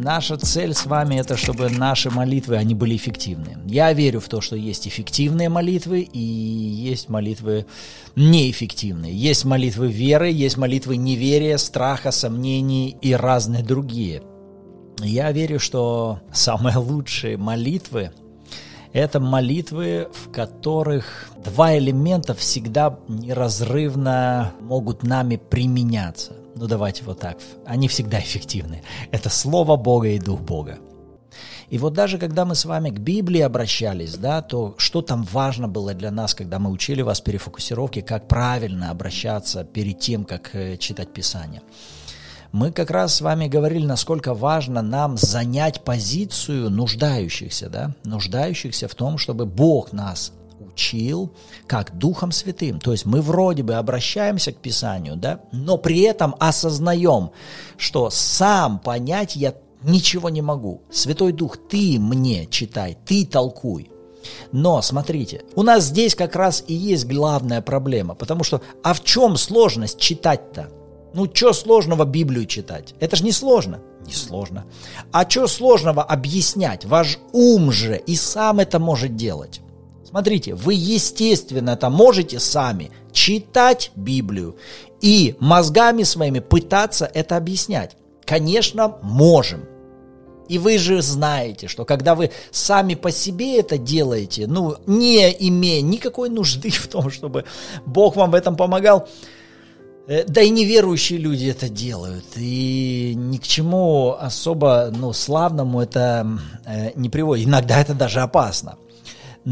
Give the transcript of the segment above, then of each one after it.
наша цель с вами это, чтобы наши молитвы, они были эффективны. Я верю в то, что есть эффективные молитвы и есть молитвы неэффективные. Есть молитвы веры, есть молитвы неверия, страха, сомнений и разные другие. Я верю, что самые лучшие молитвы это молитвы, в которых два элемента всегда неразрывно могут нами применяться. Ну давайте вот так. Они всегда эффективны. Это Слово Бога и Дух Бога. И вот даже когда мы с вами к Библии обращались, да, то что там важно было для нас, когда мы учили вас перефокусировке, как правильно обращаться перед тем, как э, читать Писание – мы как раз с вами говорили, насколько важно нам занять позицию нуждающихся, да, нуждающихся в том, чтобы Бог нас учил как Духом Святым. То есть мы вроде бы обращаемся к Писанию, да, но при этом осознаем, что сам понять я ничего не могу. Святой Дух, ты мне читай, ты толкуй. Но смотрите, у нас здесь как раз и есть главная проблема, потому что а в чем сложность читать-то? Ну, что сложного Библию читать? Это же не сложно. Не сложно. А что сложного объяснять? Ваш ум же и сам это может делать. Смотрите, вы естественно это можете сами читать Библию и мозгами своими пытаться это объяснять. Конечно, можем. И вы же знаете, что когда вы сами по себе это делаете, ну, не имея никакой нужды в том, чтобы Бог вам в этом помогал, Э, да и неверующие люди это делают. И ни к чему особо ну, славному это э, не приводит. Иногда это даже опасно.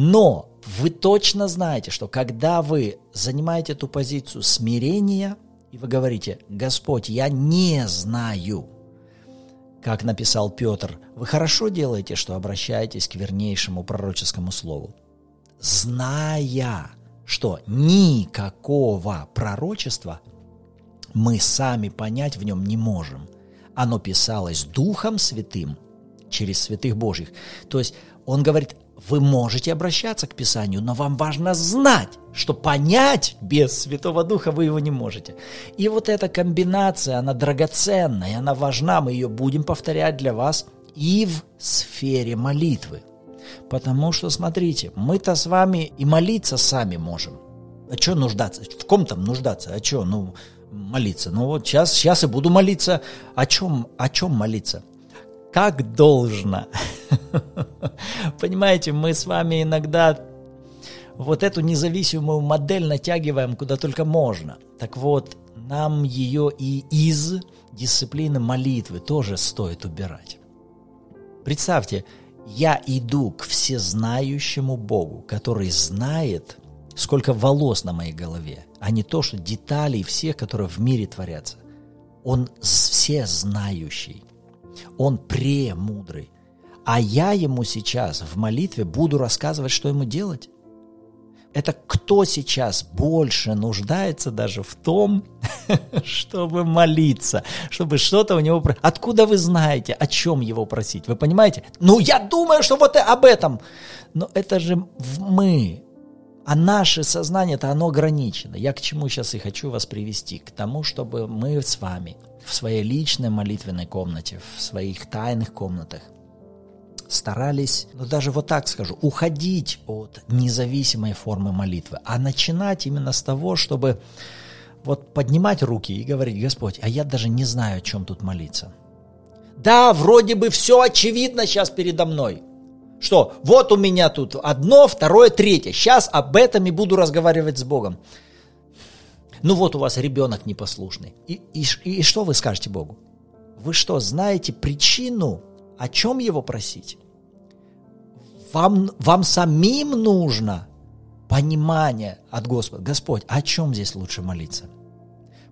Но вы точно знаете, что когда вы занимаете эту позицию смирения, и вы говорите, Господь, я не знаю, как написал Петр, вы хорошо делаете, что обращаетесь к вернейшему пророческому слову. Зная, что никакого пророчества мы сами понять в нем не можем. Оно писалось Духом Святым через святых Божьих. То есть он говорит, вы можете обращаться к Писанию, но вам важно знать, что понять без Святого Духа вы его не можете. И вот эта комбинация, она драгоценная, она важна, мы ее будем повторять для вас и в сфере молитвы. Потому что, смотрите, мы-то с вами и молиться сами можем. А что нуждаться? В ком там нуждаться? А что? Ну, молиться. Ну вот сейчас, сейчас и буду молиться. О чем, о чем молиться? Как должно. Понимаете, мы с вами иногда вот эту независимую модель натягиваем куда только можно. Так вот, нам ее и из дисциплины молитвы тоже стоит убирать. Представьте, я иду к всезнающему Богу, который знает, сколько волос на моей голове, а не то, что деталей всех, которые в мире творятся. Он все знающий, он премудрый. А я ему сейчас в молитве буду рассказывать, что ему делать. Это кто сейчас больше нуждается даже в том, чтобы молиться, чтобы что-то у него... Откуда вы знаете, о чем его просить? Вы понимаете? Ну, я думаю, что вот об этом. Но это же мы, а наше сознание-то оно ограничено. Я к чему сейчас и хочу вас привести? К тому, чтобы мы с вами в своей личной молитвенной комнате, в своих тайных комнатах старались, ну даже вот так скажу, уходить от независимой формы молитвы, а начинать именно с того, чтобы вот поднимать руки и говорить, Господь, а я даже не знаю, о чем тут молиться. Да, вроде бы все очевидно сейчас передо мной. Что вот у меня тут одно, второе, третье. Сейчас об этом и буду разговаривать с Богом. Ну вот у вас ребенок непослушный. И, и, и что вы скажете Богу? Вы что, знаете причину, о чем его просить? Вам, вам самим нужно понимание от Господа. Господь, о чем здесь лучше молиться?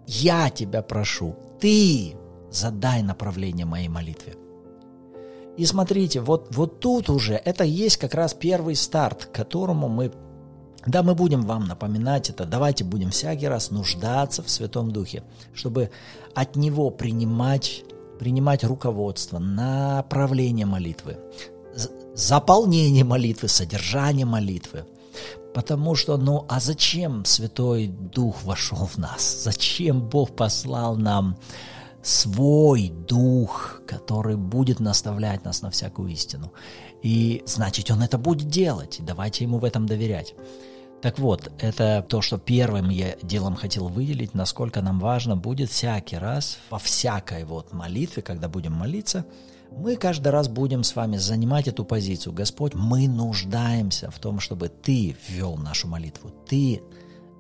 Я тебя прошу, ты задай направление моей молитве. И смотрите, вот, вот тут уже это есть как раз первый старт, к которому мы да, мы будем вам напоминать это. Давайте будем всякий раз нуждаться в Святом Духе, чтобы от Него принимать, принимать руководство, направление молитвы, заполнение молитвы, содержание молитвы. Потому что, ну, а зачем Святой Дух вошел в нас? Зачем Бог послал нам свой дух, который будет наставлять нас на всякую истину. И значит, он это будет делать. Давайте ему в этом доверять. Так вот, это то, что первым я делом хотел выделить, насколько нам важно будет всякий раз, во всякой вот молитве, когда будем молиться, мы каждый раз будем с вами занимать эту позицию. Господь, мы нуждаемся в том, чтобы Ты ввел нашу молитву, Ты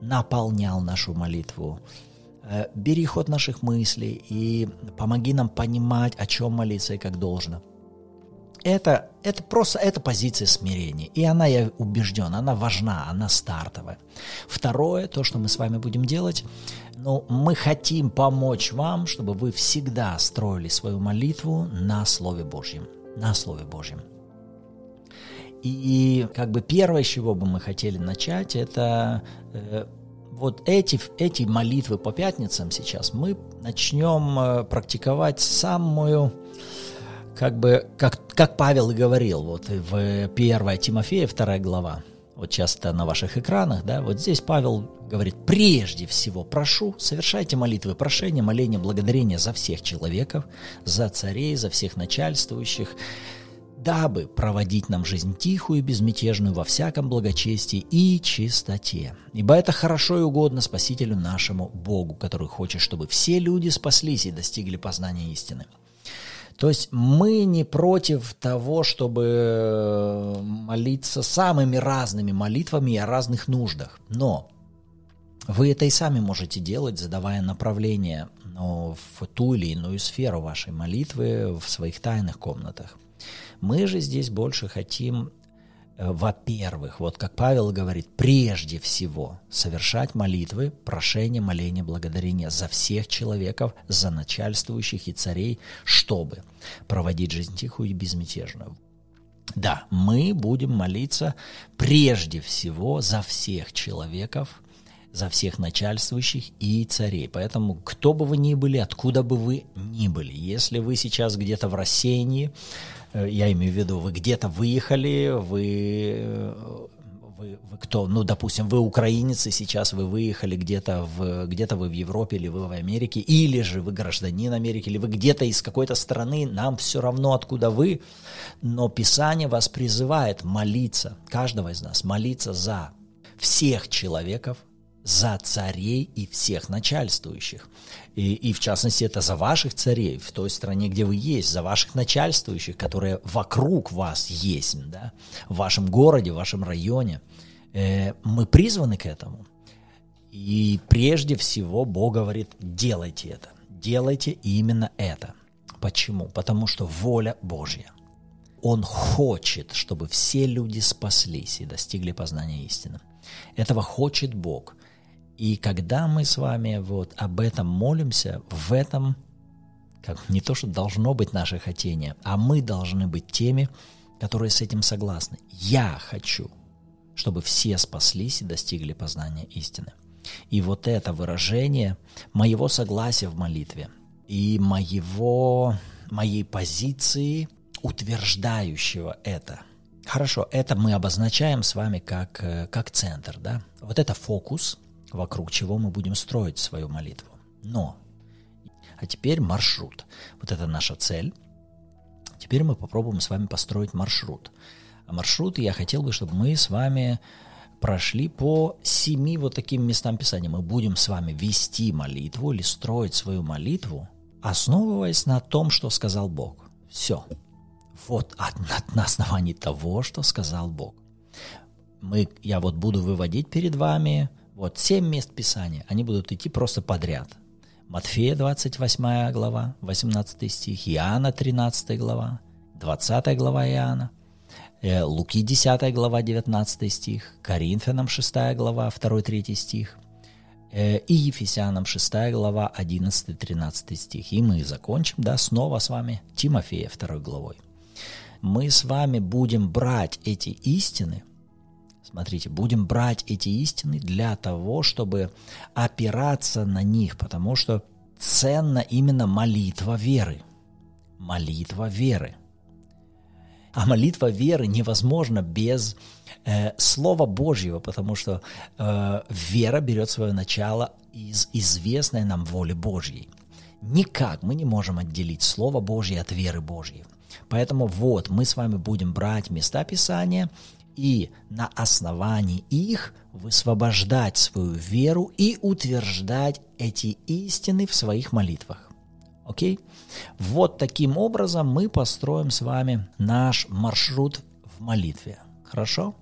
наполнял нашу молитву. Э, бери ход наших мыслей и помоги нам понимать, о чем молиться и как должно это, это просто это позиция смирения. И она, я убежден, она важна, она стартовая. Второе, то, что мы с вами будем делать, ну, мы хотим помочь вам, чтобы вы всегда строили свою молитву на Слове Божьем. На Слове Божьем. И как бы первое, с чего бы мы хотели начать, это э, вот эти, эти молитвы по пятницам сейчас мы начнем э, практиковать самую как бы, как, как Павел и говорил, вот в 1 Тимофея, 2 глава, вот часто на ваших экранах, да, вот здесь Павел говорит, прежде всего прошу, совершайте молитвы прошения, моления, благодарения за всех человеков, за царей, за всех начальствующих, дабы проводить нам жизнь тихую и безмятежную во всяком благочестии и чистоте. Ибо это хорошо и угодно Спасителю нашему Богу, который хочет, чтобы все люди спаслись и достигли познания истины. То есть мы не против того, чтобы э, молиться самыми разными молитвами о разных нуждах. Но вы это и сами можете делать, задавая направление ну, в ту или иную сферу вашей молитвы в своих тайных комнатах. Мы же здесь больше хотим Э, во-первых, вот как Павел говорит, прежде всего совершать молитвы, прошение, моление, благодарение за всех человеков, за начальствующих и царей, чтобы проводить жизнь тихую и безмятежную. Да, мы будем молиться прежде всего за всех человеков, за всех начальствующих и царей. Поэтому, кто бы вы ни были, откуда бы вы ни были, если вы сейчас где-то в рассеянии, Э, я имею в виду, вы где-то выехали, вы, э, вы, вы кто? Ну, допустим, вы украинец, и сейчас вы выехали где-то в, где-то вы в Европе, или вы в Америке, или же вы гражданин Америки, или вы где-то из какой-то страны, нам все равно, откуда вы, но Писание вас призывает молиться, каждого из нас, молиться за всех человеков, за царей и всех начальствующих. И, и в частности это за ваших царей в той стране, где вы есть, за ваших начальствующих, которые вокруг вас есть, да, в вашем городе, в вашем районе. Э, мы призваны к этому. И прежде всего Бог говорит, делайте это, делайте именно это. Почему? Потому что воля Божья. Он хочет, чтобы все люди спаслись и достигли познания истины. Этого хочет Бог. И когда мы с вами вот об этом молимся, в этом как не то, что должно быть наше хотение, а мы должны быть теми, которые с этим согласны. Я хочу, чтобы все спаслись и достигли познания истины. И вот это выражение моего согласия в молитве и моего, моей позиции, утверждающего это. Хорошо, это мы обозначаем с вами как, э, как центр, да? Вот это фокус – вокруг чего мы будем строить свою молитву. Но, а теперь маршрут. Вот это наша цель. Теперь мы попробуем с вами построить маршрут. А маршрут я хотел бы, чтобы мы с вами прошли по семи вот таким местам Писания. Мы будем с вами вести молитву или строить свою молитву, основываясь на том, что сказал Бог. Все. Вот на основании того, что сказал Бог. Мы, я вот буду выводить перед вами вот семь мест Писания, они будут идти просто подряд. Матфея 28 глава, 18 стих, Иоанна 13 глава, 20 глава Иоанна, э, Луки 10 глава, 19 стих, Коринфянам 6 глава, 2-3 стих, э, и Ефесянам 6 глава, 11-13 стих. И мы закончим, да, снова с вами Тимофея 2 главой. Мы с вами будем брать эти истины – Смотрите, будем брать эти истины для того, чтобы опираться на них, потому что ценна именно молитва веры. Молитва веры. А молитва веры невозможна без э, Слова Божьего, потому что э, вера берет свое начало из известной нам воли Божьей. Никак мы не можем отделить Слово Божье от веры Божьей. Поэтому вот мы с вами будем брать места Писания и на основании их высвобождать свою веру и утверждать эти истины в своих молитвах. Окей? Вот таким образом мы построим с вами наш маршрут в молитве. Хорошо?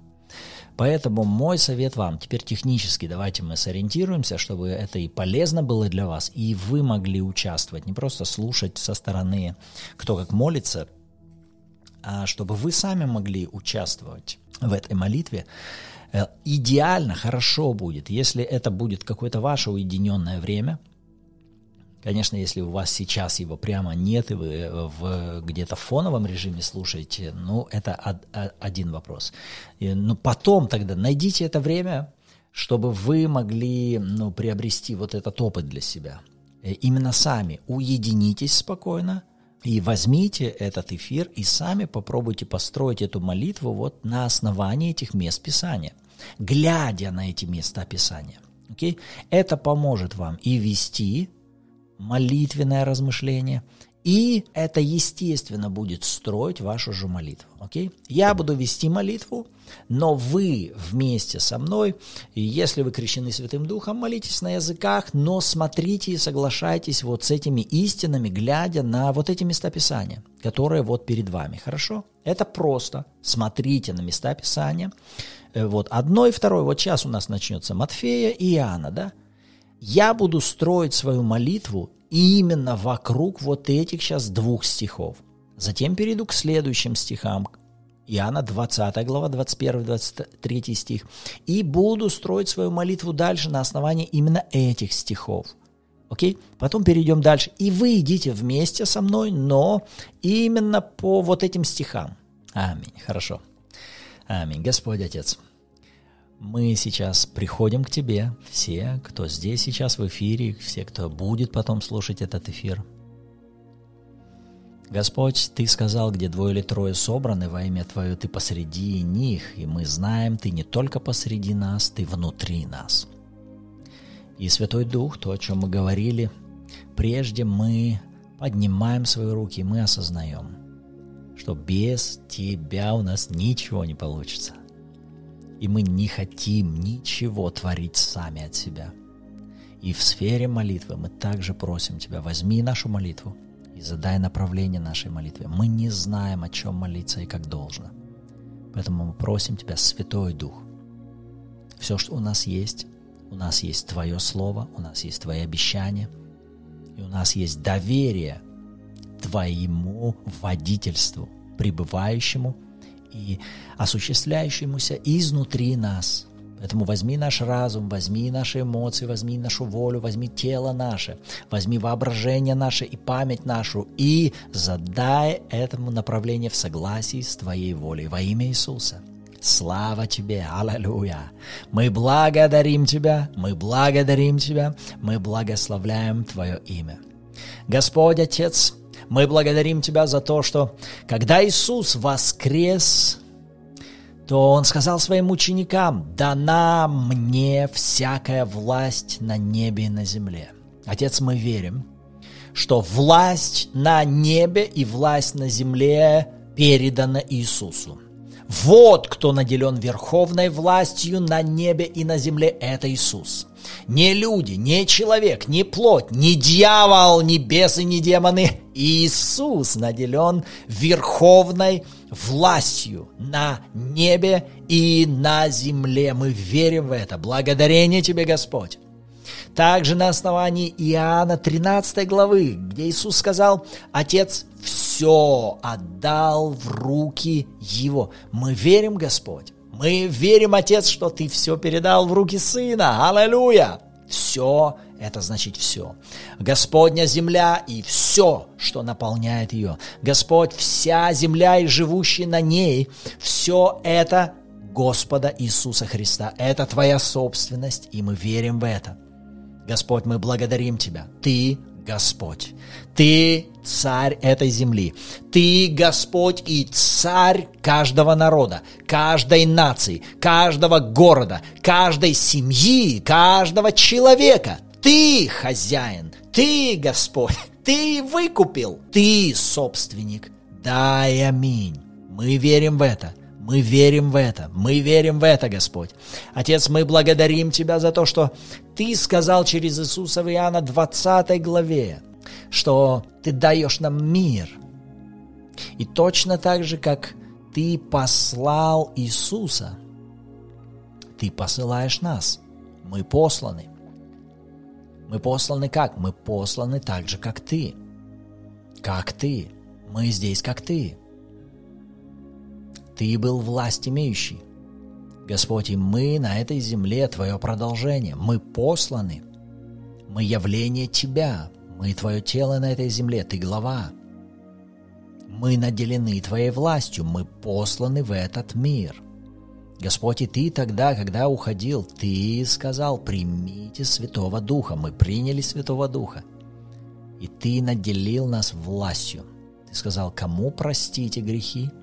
Поэтому мой совет вам, теперь технически давайте мы сориентируемся, чтобы это и полезно было для вас, и вы могли участвовать, не просто слушать со стороны, кто как молится, чтобы вы сами могли участвовать в этой молитве. Э, идеально, хорошо будет, если это будет какое-то ваше уединенное время – Конечно, если у вас сейчас его прямо нет, и вы в где-то фоновом режиме слушаете, ну, это один вопрос. И, ну, потом тогда найдите это время, чтобы вы могли ну, приобрести вот этот опыт для себя. Э, именно сами уединитесь спокойно и возьмите этот эфир и сами попробуйте построить эту молитву вот на основании этих мест Писания, глядя на эти места Писания. Okay? Это поможет вам и вести молитвенное размышление, и это, естественно, будет строить вашу же молитву. Окей? Я буду вести молитву, но вы вместе со мной, если вы крещены Святым Духом, молитесь на языках, но смотрите и соглашайтесь вот с этими истинами, глядя на вот эти места Писания, которые вот перед вами. Хорошо? Это просто. Смотрите на места Писания. Э, вот одно и второе. Вот сейчас у нас начнется Матфея и Иоанна, да? я буду строить свою молитву именно вокруг вот этих сейчас двух стихов. Затем перейду к следующим стихам. Иоанна 20 глава, 21-23 стих. И буду строить свою молитву дальше на основании именно этих стихов. Окей? Потом перейдем дальше. И вы идите вместе со мной, но именно по вот этим стихам. Аминь. Хорошо. Аминь. Господь Отец мы сейчас приходим к тебе, все, кто здесь сейчас в эфире, все, кто будет потом слушать этот эфир. Господь, Ты сказал, где двое или трое собраны во имя Твое, Ты посреди них, и мы знаем, Ты не только посреди нас, Ты внутри нас. И Святой Дух, то, о чем мы говорили, прежде мы поднимаем свои руки, и мы осознаем, что без Тебя у нас ничего не получится и мы не хотим ничего творить сами от себя. И в сфере молитвы мы также просим Тебя, возьми нашу молитву и задай направление нашей молитве. Мы не знаем, о чем молиться и как должно. Поэтому мы просим Тебя, Святой Дух, все, что у нас есть, у нас есть Твое Слово, у нас есть Твои обещания, и у нас есть доверие Твоему водительству, пребывающему и осуществляющемуся изнутри нас. Поэтому возьми наш разум, возьми наши эмоции, возьми нашу волю, возьми тело наше, возьми воображение наше и память нашу и задай этому направление в согласии с Твоей волей во имя Иисуса. Слава Тебе, аллилуйя! Мы благодарим Тебя, мы благодарим Тебя, мы благословляем Твое имя. Господь Отец, мы благодарим Тебя за то, что когда Иисус воскрес, то Он сказал своим ученикам, «Дана мне всякая власть на небе и на земле». Отец, мы верим, что власть на небе и власть на земле передана Иисусу. Вот кто наделен верховной властью на небе и на земле, это Иисус. Не люди, не человек, не плоть, не дьявол, не бесы, не демоны. Иисус наделен верховной властью на небе и на земле. Мы верим в это. Благодарение тебе, Господь. Также на основании Иоанна 13 главы, где Иисус сказал, Отец все отдал в руки Его. Мы верим, Господь. Мы верим, Отец, что Ты все передал в руки Сына. Аллилуйя! Все – это значит все. Господня земля и все, что наполняет ее. Господь, вся земля и живущие на ней, все это Господа Иисуса Христа. Это Твоя собственность, и мы верим в это. Господь, мы благодарим Тебя. Ты Господь. Ты царь этой земли. Ты Господь и царь каждого народа, каждой нации, каждого города, каждой семьи, каждого человека. Ты хозяин, ты Господь, ты выкупил, ты собственник. Дай аминь. Мы верим в это. Мы верим в это, мы верим в это, Господь. Отец, мы благодарим Тебя за то, что Ты сказал через Иисуса в Иоанна 20 главе, что Ты даешь нам мир. И точно так же, как Ты послал Иисуса, Ты посылаешь нас. Мы посланы. Мы посланы как? Мы посланы так же, как Ты. Как Ты. Мы здесь, как Ты. Ты был власть имеющий. Господь, и мы на этой земле Твое продолжение. Мы посланы. Мы явление Тебя. Мы Твое тело на этой земле. Ты глава. Мы наделены Твоей властью. Мы посланы в этот мир. Господь, и Ты тогда, когда уходил, Ты сказал, примите Святого Духа. Мы приняли Святого Духа. И Ты наделил нас властью. Ты сказал, кому простите грехи –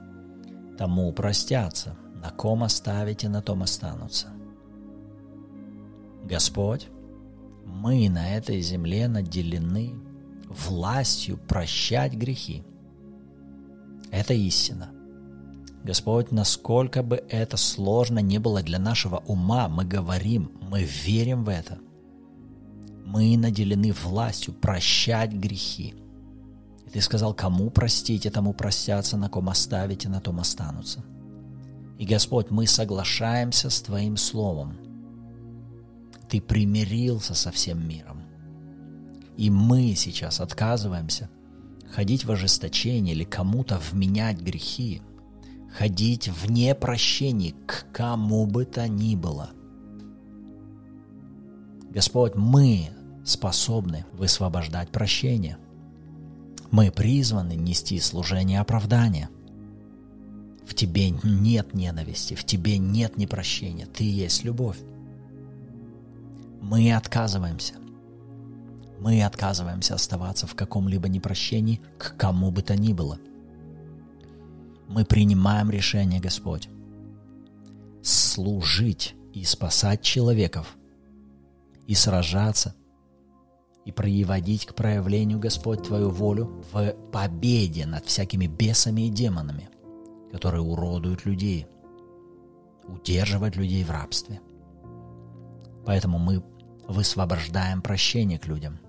тому простятся, на ком оставите, на том останутся. Господь, мы на этой земле наделены властью прощать грехи. Это истина. Господь, насколько бы это сложно не было для нашего ума, мы говорим, мы верим в это. Мы наделены властью прощать грехи. Ты сказал, кому простите, тому простятся, на ком оставите, на том останутся. И, Господь, мы соглашаемся с Твоим Словом. Ты примирился со всем миром. И мы сейчас отказываемся ходить в ожесточение или кому-то вменять грехи, ходить в непрощении к кому бы то ни было. Господь, мы способны высвобождать прощение – мы призваны нести служение оправдания. В тебе нет ненависти, в тебе нет непрощения, ты есть любовь. Мы отказываемся. Мы отказываемся оставаться в каком-либо непрощении к кому бы то ни было. Мы принимаем решение, Господь, служить и спасать человеков и сражаться и приводить к проявлению, Господь, Твою волю в победе над всякими бесами и демонами, которые уродуют людей, удерживают людей в рабстве. Поэтому мы высвобождаем прощение к людям.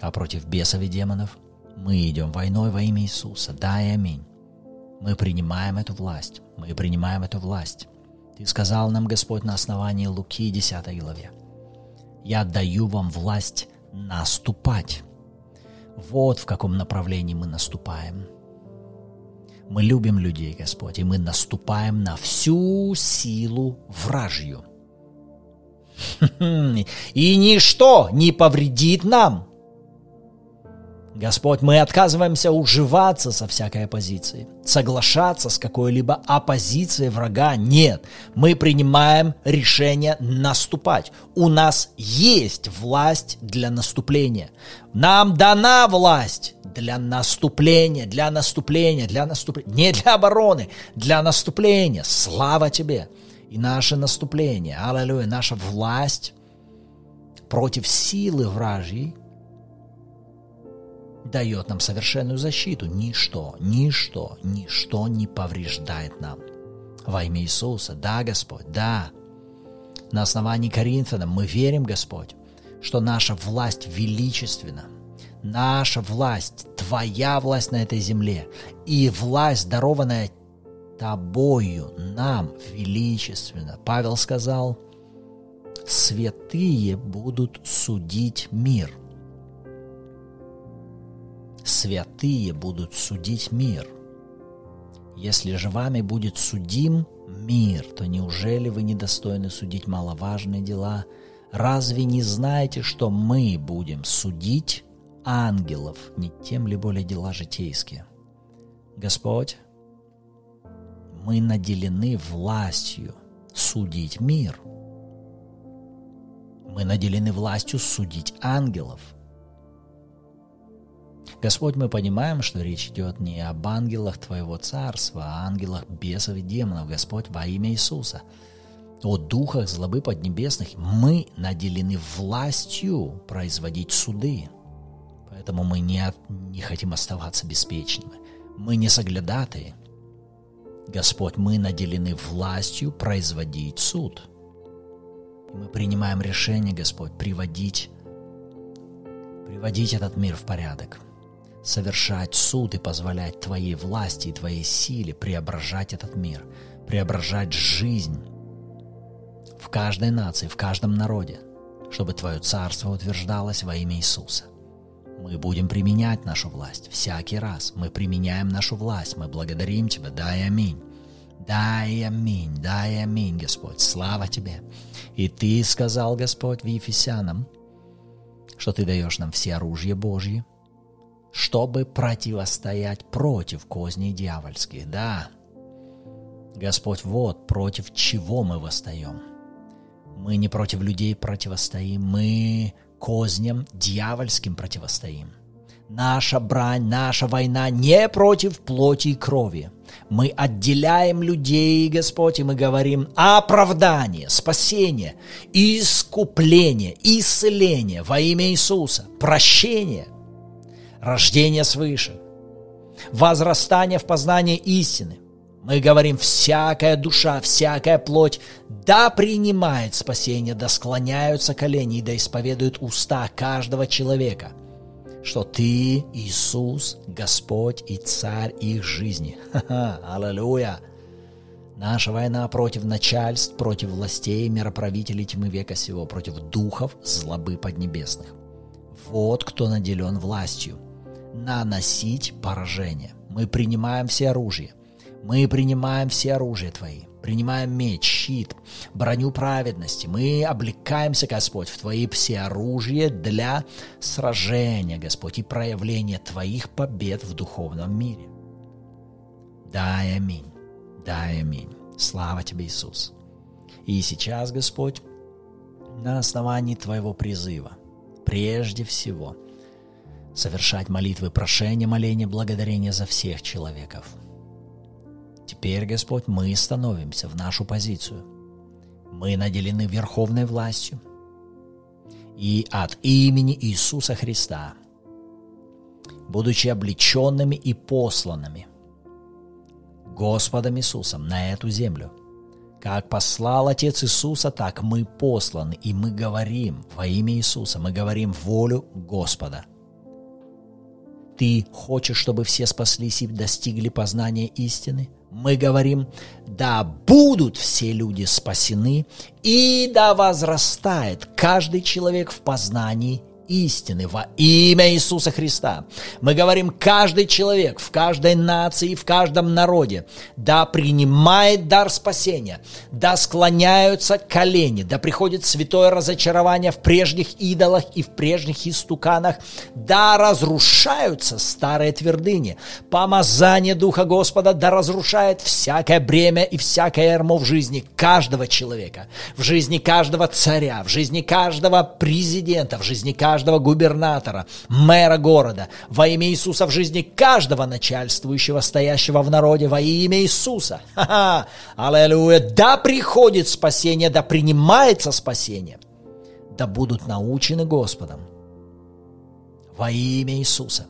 А против бесов и демонов мы идем войной во имя Иисуса. Да и аминь. Мы принимаем эту власть. Мы принимаем эту власть. Ты сказал нам, Господь, на основании Луки 10 главе – я даю вам власть наступать. Вот в каком направлении мы наступаем. Мы любим людей, Господь, и мы наступаем на всю силу вражью. И ничто не повредит нам – Господь, мы отказываемся уживаться со всякой оппозицией, соглашаться с какой-либо оппозицией врага. Нет, мы принимаем решение наступать. У нас есть власть для наступления. Нам дана власть для наступления, для наступления, для наступления. Не для обороны, для наступления. Слава тебе! И наше наступление, аллилуйя, наша власть против силы вражьей – дает нам совершенную защиту. Ничто, ничто, ничто не повреждает нам. Во имя Иисуса. Да, Господь, да. На основании Коринфянам мы верим, Господь, что наша власть величественна. Наша власть, Твоя власть на этой земле и власть, дарованная Тобою нам величественно. Павел сказал, святые будут судить мир – святые будут судить мир. Если же вами будет судим мир, то неужели вы недостойны судить маловажные дела? Разве не знаете, что мы будем судить ангелов, не тем ли более дела житейские? Господь, мы наделены властью судить мир. Мы наделены властью судить ангелов – Господь, мы понимаем, что речь идет не об ангелах Твоего царства, а ангелах бесов и демонов, Господь, во имя Иисуса. о духах злобы поднебесных, мы наделены властью производить суды. Поэтому мы не, не хотим оставаться беспечными. Мы не соглядатые. Господь, мы наделены властью производить суд. мы принимаем решение, Господь, приводить, приводить этот мир в порядок, совершать суд и позволять Твоей власти и Твоей силе преображать этот мир, преображать жизнь в каждой нации, в каждом народе, чтобы Твое царство утверждалось во имя Иисуса. Мы будем применять нашу власть всякий раз. Мы применяем нашу власть. Мы благодарим Тебя. Дай аминь. Дай аминь, дай аминь, Господь. Слава Тебе. И Ты сказал, Господь, в Ефесянам, что Ты даешь нам все оружие Божье, чтобы противостоять против козней дьявольских. Да, Господь, вот против чего мы восстаем. Мы не против людей противостоим, мы козням дьявольским противостоим. Наша брань, наша война не против плоти и крови. Мы отделяем людей, Господь, и мы говорим оправдание, спасение, искупление, исцеление во имя Иисуса, прощение, рождение свыше, возрастание в познании истины, мы говорим, всякая душа, всякая плоть, да принимает спасение, да склоняются колени, да исповедуют уста каждого человека, что Ты, Иисус, Господь и Царь их жизни. Ха-ха, аллилуйя! Наша война против начальств, против властей, мироправителей тьмы века сего, против духов злобы поднебесных. Вот кто наделен властью. Наносить поражение. Мы принимаем все оружие – мы принимаем все оружие Твои, принимаем меч, щит, броню праведности. Мы облекаемся, Господь, в Твои все оружия для сражения, Господь, и проявления Твоих побед в духовном мире. Дай аминь, дай аминь. Слава Тебе, Иисус. И сейчас, Господь, на основании Твоего призыва, прежде всего, совершать молитвы прошения, моления, благодарения за всех человеков – Теперь, Господь, мы становимся в нашу позицию. Мы наделены верховной властью. И от имени Иисуса Христа, будучи облеченными и посланными Господом Иисусом на эту землю, как послал Отец Иисуса, так мы посланы, и мы говорим во имя Иисуса, мы говорим волю Господа. Ты хочешь, чтобы все спаслись и достигли познания истины – мы говорим, да будут все люди спасены, и да возрастает каждый человек в познании истины во имя Иисуса Христа. Мы говорим, каждый человек в каждой нации, в каждом народе, да принимает дар спасения, да склоняются колени, да приходит святое разочарование в прежних идолах и в прежних истуканах, да разрушаются старые твердыни. Помазание Духа Господа да разрушает всякое бремя и всякое ярмо в жизни каждого человека, в жизни каждого царя, в жизни каждого президента, в жизни каждого каждого губернатора, мэра города, во имя Иисуса в жизни каждого начальствующего, стоящего в народе, во имя Иисуса. Ха-ха! Аллилуйя! Да приходит спасение, да принимается спасение, да будут научены Господом. Во имя Иисуса.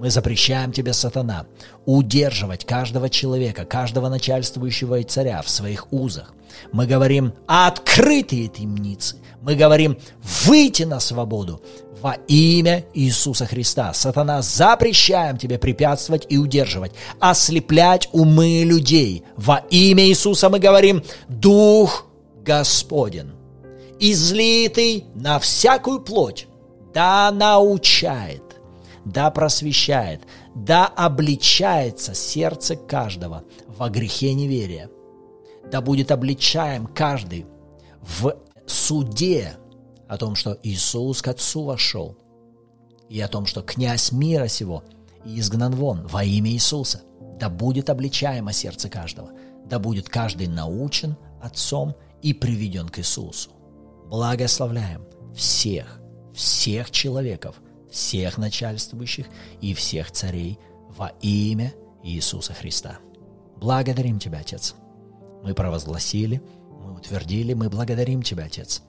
Мы запрещаем тебе, сатана, удерживать каждого человека, каждого начальствующего и царя в своих узах. Мы говорим открытые темницы. Мы говорим выйти на свободу во имя Иисуса Христа. Сатана, запрещаем тебе препятствовать и удерживать, ослеплять умы людей. Во имя Иисуса мы говорим Дух Господен, излитый на всякую плоть, да научает, да просвещает, да обличается сердце каждого во грехе неверия. Да будет обличаем каждый в суде о том, что Иисус к Отцу вошел, и о том, что князь мира сего изгнан вон во имя Иисуса. Да будет обличаемо сердце каждого, да будет каждый научен Отцом и приведен к Иисусу. Благословляем всех, всех человеков, всех начальствующих и всех царей во имя Иисуса Христа. Благодарим Тебя, Отец. Мы провозгласили, Мы утвердили, мы благодарим Тебя, Отец.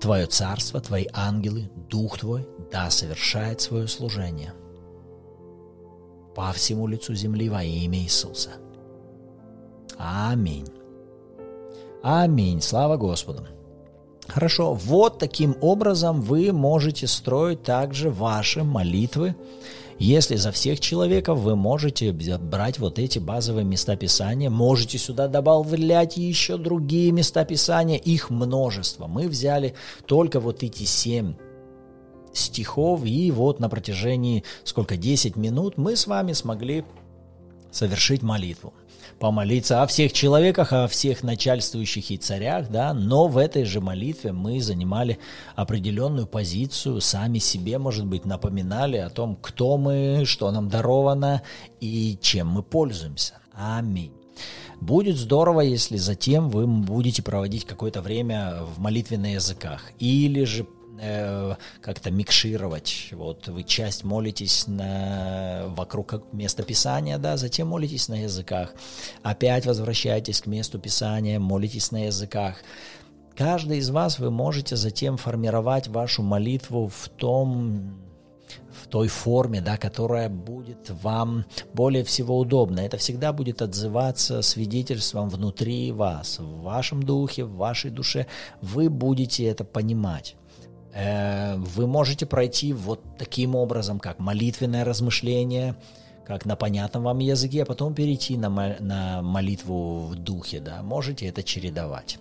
Твое царство, Твои ангелы, Дух Твой, да, совершает свое служение по всему лицу земли во имя Иисуса. Аминь. Аминь. Слава Господу. Хорошо, вот таким образом вы можете строить также ваши молитвы. Если за всех человеков вы можете брать вот эти базовые места Писания, можете сюда добавлять еще другие места Писания, их множество. Мы взяли только вот эти семь стихов, и вот на протяжении, сколько, 10 минут мы с вами смогли совершить молитву помолиться о всех человеках, о всех начальствующих и царях, да, но в этой же молитве мы занимали определенную позицию, сами себе, может быть, напоминали о том, кто мы, что нам даровано и чем мы пользуемся. Аминь. Будет здорово, если затем вы будете проводить какое-то время в молитве на языках или же Э, как-то микшировать. Вот вы часть молитесь на, вокруг места Писания, да, затем молитесь на языках. Опять возвращаетесь к месту Писания, молитесь на языках. Каждый из вас вы можете затем формировать вашу молитву в том в той форме, да, которая будет вам более всего удобна. Это всегда будет отзываться свидетельством внутри вас, в вашем духе, в вашей душе. Вы будете это понимать. Э, вы можете пройти вот таким образом, как молитвенное размышление, как на понятном вам языке, а потом перейти на, на молитву в духе, да, можете это чередовать.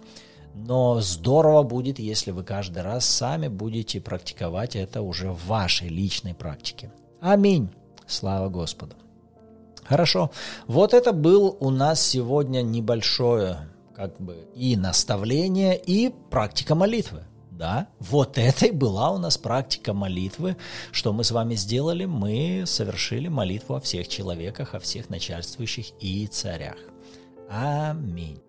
Но здорово будет, если вы каждый раз сами будете практиковать это уже в вашей личной практике. Аминь. Слава Господу. Хорошо. Вот это был у нас сегодня небольшое как бы и наставление, и практика молитвы. Да, вот это и была у нас практика молитвы. Что мы с вами сделали? Мы совершили молитву о всех человеках, о всех начальствующих и царях. Аминь.